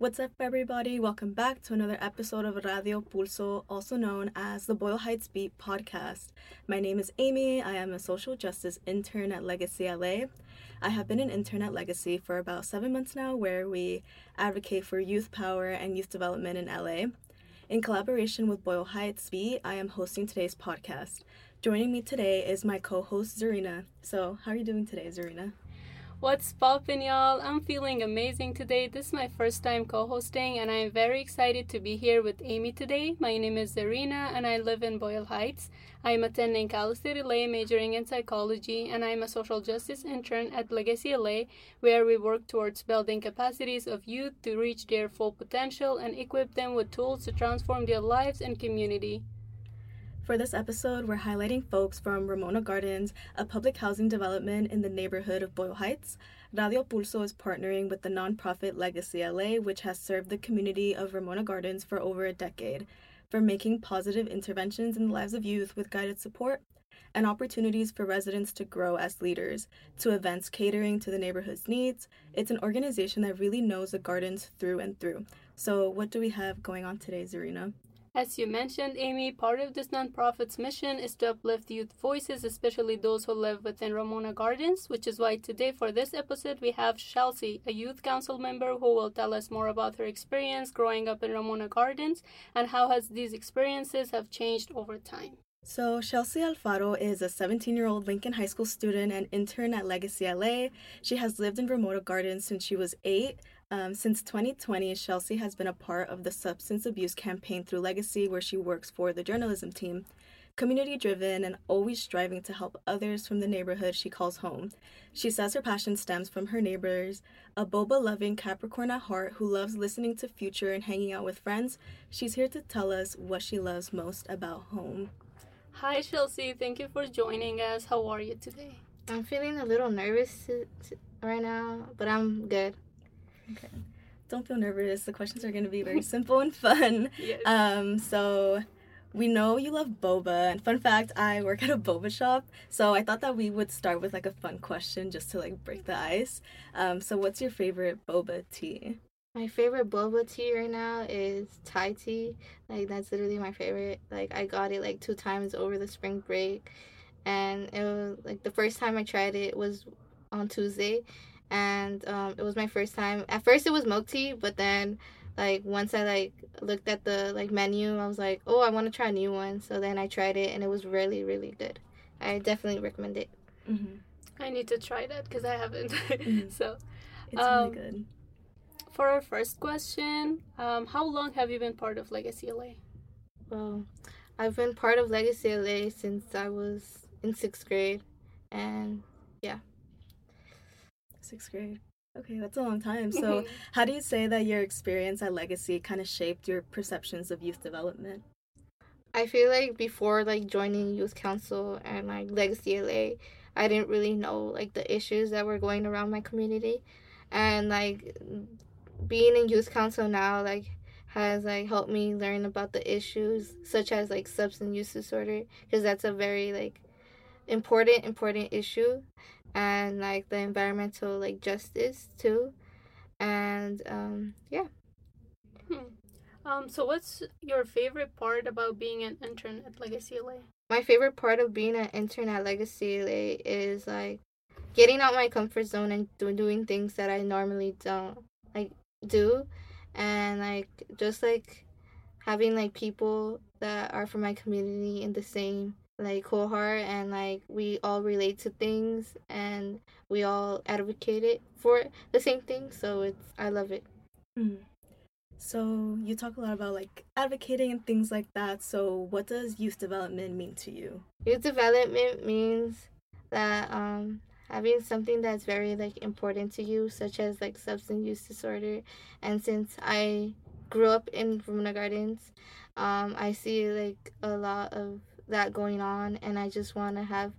What's up, everybody? Welcome back to another episode of Radio Pulso, also known as the Boyle Heights Beat podcast. My name is Amy. I am a social justice intern at Legacy LA. I have been an intern at Legacy for about seven months now, where we advocate for youth power and youth development in LA. In collaboration with Boyle Heights Beat, I am hosting today's podcast. Joining me today is my co host, Zarina. So, how are you doing today, Zarina? What's poppin', y'all? I'm feeling amazing today. This is my first time co hosting, and I'm very excited to be here with Amy today. My name is Zarina, and I live in Boyle Heights. I'm attending Cal State LA, majoring in psychology, and I'm a social justice intern at Legacy LA, where we work towards building capacities of youth to reach their full potential and equip them with tools to transform their lives and community. For this episode, we're highlighting folks from Ramona Gardens, a public housing development in the neighborhood of Boyle Heights. Radio Pulso is partnering with the nonprofit Legacy LA, which has served the community of Ramona Gardens for over a decade. for making positive interventions in the lives of youth with guided support and opportunities for residents to grow as leaders, to events catering to the neighborhood's needs, it's an organization that really knows the gardens through and through. So, what do we have going on today, Zarina? As you mentioned, Amy, part of this nonprofit's mission is to uplift youth voices, especially those who live within Ramona Gardens, which is why today for this episode we have Shelcy, a youth council member who will tell us more about her experience growing up in Ramona Gardens and how has these experiences have changed over time. So, Shelcy Alfaro is a 17 year old Lincoln High School student and intern at Legacy LA. She has lived in Ramona Gardens since she was eight. Um, since 2020, Shelcy has been a part of the substance abuse campaign through Legacy, where she works for the journalism team. Community driven and always striving to help others from the neighborhood she calls home. She says her passion stems from her neighbors, a boba loving Capricorn at heart who loves listening to Future and hanging out with friends. She's here to tell us what she loves most about home. Hi, Shelcy. Thank you for joining us. How are you today? I'm feeling a little nervous right now, but I'm good. Okay. Don't feel nervous. The questions are going to be very simple and fun. Yes. Um, so we know you love boba. And fun fact, I work at a boba shop. So I thought that we would start with like a fun question just to like break the ice. Um, so what's your favorite boba tea? My favorite boba tea right now is Thai tea. Like that's literally my favorite. Like I got it like two times over the spring break, and it was like the first time I tried it was on Tuesday, and um, it was my first time. At first, it was milk tea, but then like once I like looked at the like menu, I was like, oh, I want to try a new one. So then I tried it, and it was really really good. I definitely recommend it. Mm-hmm. I need to try that because I haven't. Mm-hmm. so it's um, really good. For our first question, um, how long have you been part of Legacy LA? Well, I've been part of Legacy LA since I was in sixth grade, and yeah sixth grade. Okay, that's a long time. So, how do you say that your experience at Legacy kind of shaped your perceptions of youth development? I feel like before like joining youth council and like Legacy LA, I didn't really know like the issues that were going around my community, and like being in youth council now like has like helped me learn about the issues such as like substance use disorder because that's a very like important important issue and like the environmental like justice too. And um yeah. Hmm. um so what's your favorite part about being an intern at legacy la my favorite part of being an intern at legacy la is like getting out my comfort zone and doing things that i normally don't like do. And like just like having like people that are from my community in the same like cohort and like we all relate to things and we all advocate it for the same thing so it's i love it. Mm. so you talk a lot about like advocating and things like that. So what does youth development mean to you? Youth development means that um having something that's very like important to you such as like substance use disorder. And since i grew up in Ramona Gardens um i see like a lot of that going on and I just want to have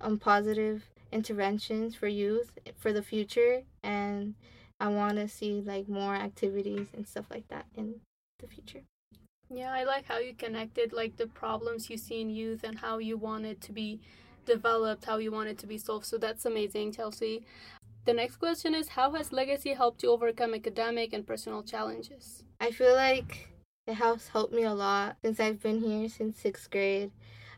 um, positive interventions for youth for the future and I want to see like more activities and stuff like that in the future. Yeah, I like how you connected like the problems you see in youth and how you want it to be developed, how you want it to be solved. So that's amazing, Shelcy. the next question is How has Legacy helped you overcome academic and personal challenges? I feel like it has helped me a lot since I've been here since sixth grade.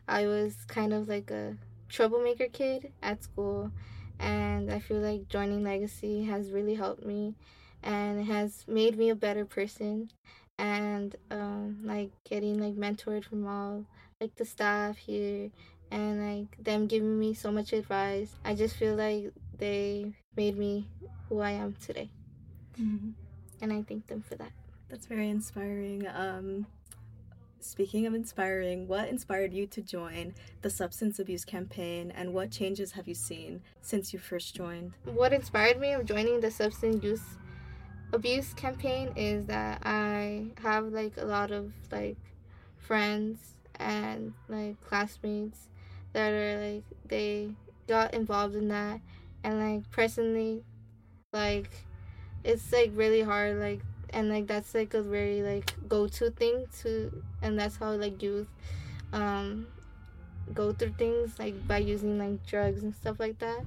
I was kind of like a troublemaker kid at school, and I feel like joining Legacy has really helped me and has made me a better person. And um, like getting like mentored from all like the staff here and like them giving me so much advice. I just feel like they made me who I am today. Mm-hmm. And I thank them for that. That's very inspiring. Um, speaking of inspiring, what inspired you to join the substance abuse campaign and what changes have you seen since you first joined? What inspired me of joining the substance abuse abuse campaign is that I have like a lot of like friends and like classmates that are like they got involved in that and like personally like it's like really hard like and like that's like a very like go-to thing to and that's how like youth um go through things like by using like drugs and stuff like that.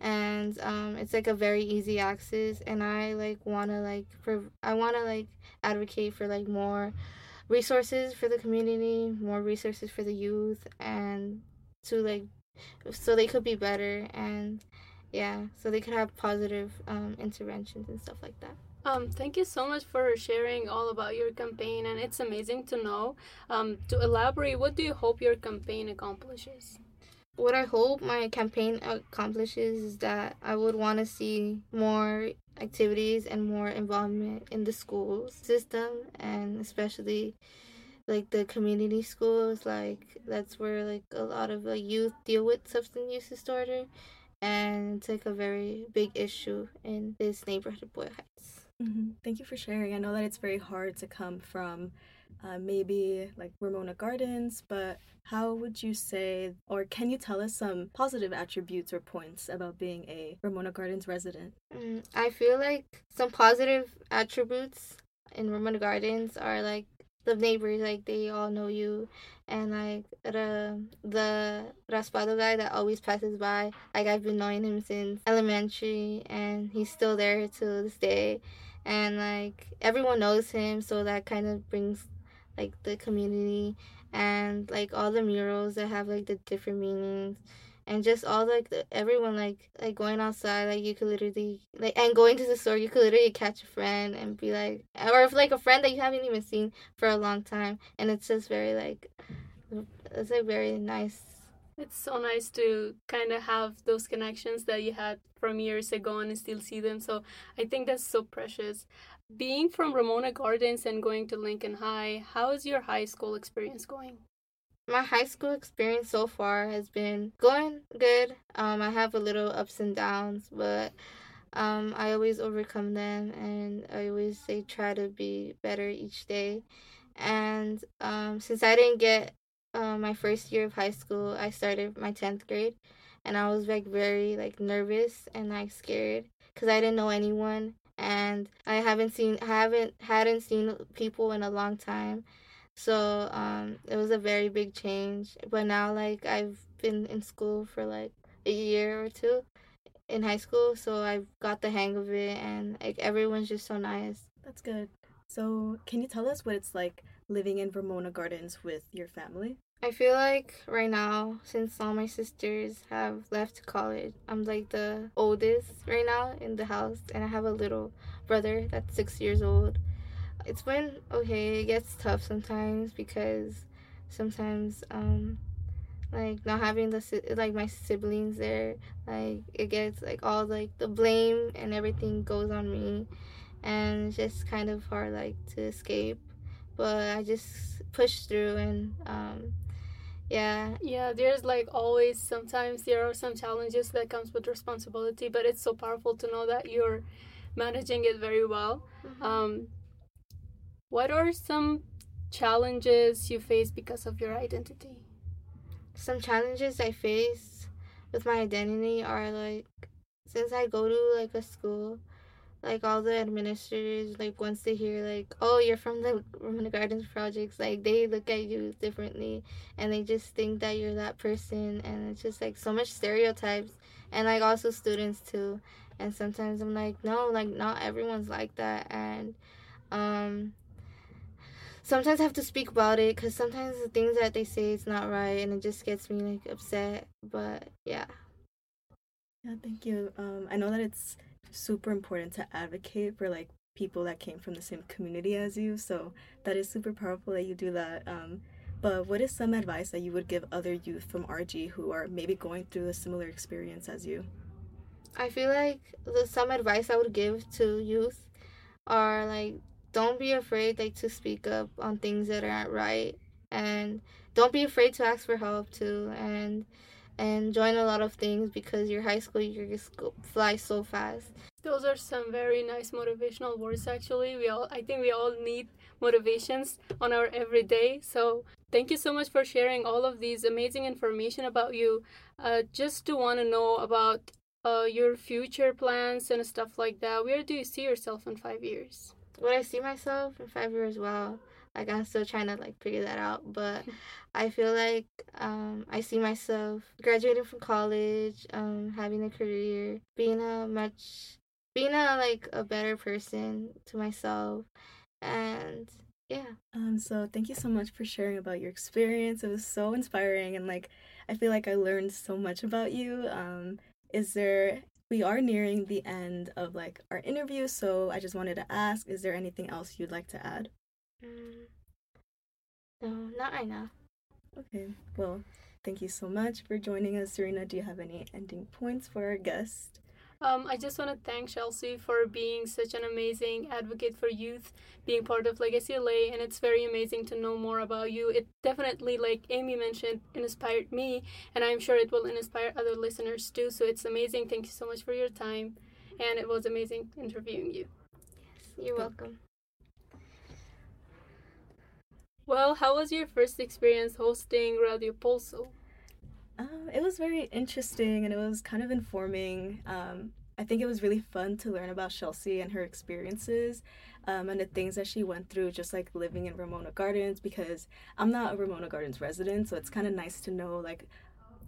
And um it's like a very easy access and i like want to like for i want to like advocate for like more resources for the community more resources for the youth and to like so they could be better and yeah so they could have positive um, interventions and stuff like that um, thank you so much for sharing all about your campaign, and it's amazing to know. Um, to elaborate, what do you hope your campaign accomplishes? What I hope my campaign accomplishes is that I would want to see more activities and more involvement in the school system, and especially like the community schools. Like that's where like a lot of the youth deal with substance use disorder, and it's like a very big issue in this neighborhood, Boyle Heights. Mm-hmm. Thank you for sharing. I know that it's very hard to come from uh, maybe like Ramona Gardens, but how would you say, or can you tell us some positive attributes or points about being a Ramona Gardens resident? Mm, I feel like some positive attributes in Ramona Gardens are like the neighbors, like they all know you, and like the the Raspado guy that always passes by, like I've been knowing him since elementary, and he's still there to this day and like everyone knows him so that kind of brings like the community and like all the murals that have like the different meanings and just all like the, everyone like like going outside like you could literally like and going to the store you could literally catch a friend and be like or if like a friend that you haven't even seen for a long time and it's just very like it's like very nice it's so nice to kind of have those connections that you had from years ago and still see them. So I think that's so precious. Being from Ramona Gardens and going to Lincoln High, how is your high school experience going? My high school experience so far has been going good. Um, I have a little ups and downs, but um, I always overcome them and I always say try to be better each day. And um, since I didn't get uh, my first year of high school, I started my 10th grade and I was like very like nervous and like scared because I didn't know anyone and I haven't seen haven't hadn't seen people in a long time. So um it was a very big change. But now like I've been in school for like a year or two in high school, so I've got the hang of it and like everyone's just so nice. That's good. So, can you tell us what it's like living in Ramona Gardens with your family? I feel like right now, since all my sisters have left college, I'm like the oldest right now in the house, and I have a little brother that's six years old. It's been okay. It gets tough sometimes because sometimes, um, like not having the like my siblings there, like it gets like all like the blame and everything goes on me, and it's just kind of hard like to escape. But I just push through and um yeah. Yeah there's like always sometimes there are some challenges that comes with responsibility but it's so powerful to know that you're managing it very well. Mm-hmm. um, what are some challenges you face because of your identity? Some challenges i face with my identity are like since i go to like a school like all the administrators like once they hear like oh you're from the Ramona Gardens projects like they look at you differently and they just think that you're that person and it's just like so much stereotypes and like also students too. And sometimes i'm like no like not everyone's like that and um sometimes i have to speak about it because sometimes the things that they say is not right and it just gets me like upset but yeah. Yeah thank you. Um i know that it's super important to advocate for like people that came from the same community as you so that is super powerful that you do that um but what is some advice that you would give other youth from RG who are maybe going through a similar experience as you? I feel like the some advice I would give to youth are like don't be afraid like to speak up on things that aren't right and don't be afraid to ask for help too and and join a lot of things because your high school year just go, fly so fast. Those are some very nice motivational words actually. We all I think we all need motivations on our everyday. So thank you so much for sharing all of these amazing information about you. Uh, just to want to know about uh, your future plans and stuff like that. Where do you see yourself in five years? Where I see myself in five years, well, like I'm still trying to like figure that out, but I feel like um, I see myself graduating from college, um, having a career, being a much, being a like a better person to myself, and yeah. Um. So thank you so much for sharing about your experience. It was so inspiring, and like I feel like I learned so much about you. Um is there we are nearing the end of like our interview so i just wanted to ask is there anything else you'd like to add mm, no not right now okay well thank you so much for joining us Zarina do you have any ending points for our guest um, I just want to thank Shelcy for being such an amazing advocate for youth, being part of Legacy LA, and it's very amazing to know more about you. It definitely, like Amy mentioned, inspired me, and I'm sure it will inspire other listeners too. So it's amazing. Thank you so much for your time, and it was amazing interviewing you. Yes, you're welcome. Well, how was your first experience hosting Radio Pulso? Um, it was very interesting and it was kind of informing. Um, I think it was really fun to learn about Shelcy and her experiences um, and the things that she went through, just like living in Ramona Gardens, because I'm not a Ramona Gardens resident, so it's kind of nice to know like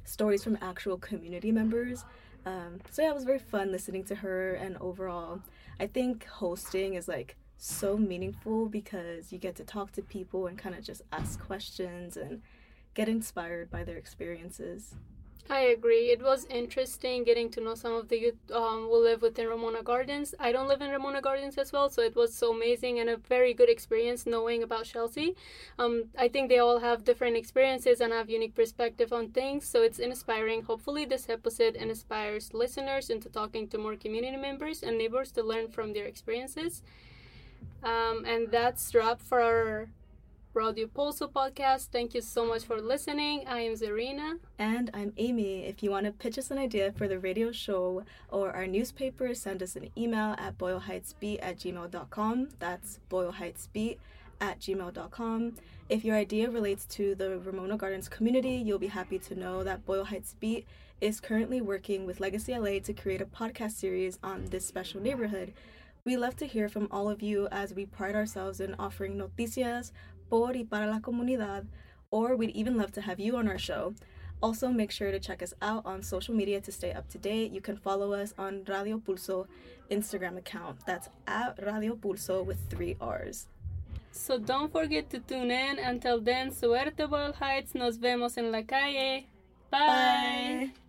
stories from actual community members. Um, so yeah, it was very fun listening to her, and overall, I think hosting is like so meaningful because you get to talk to people and kind of just ask questions and get inspired by their experiences. I agree. It was interesting getting to know some of the youth um, who live within Ramona Gardens. I don't live in Ramona Gardens as well, so it was so amazing and a very good experience knowing about Shelcy. Um, I think they all have different experiences and have unique perspective on things, so it's inspiring. Hopefully, this episode inspires listeners into talking to more community members and neighbors to learn from their experiences. Um, and that's wrap for our Radio Pulso podcast. Thank you so much for listening. I am Zarina. And I'm Amy. If you want to pitch us an idea for the radio show or our newspaper, send us an email at boyleheightsbeat at gmail.com. That's boyleheightsbeat at gmail.com. If your idea relates to the Ramona Gardens community, you'll be happy to know that Boyle Heights Beat is currently working with Legacy LA to create a podcast series on this special neighborhood. We love to hear from all of you as we pride ourselves in offering noticias, por y para la comunidad, or we'd even love to have you on our show. Also, make sure to check us out on social media to stay up to date. You can follow us on Radio Pulso Instagram account. That's at Radio Pulso with three R's. So don't forget to tune in. Until then, suerte Boyle Heights. Nos vemos en la calle. Bye. Bye.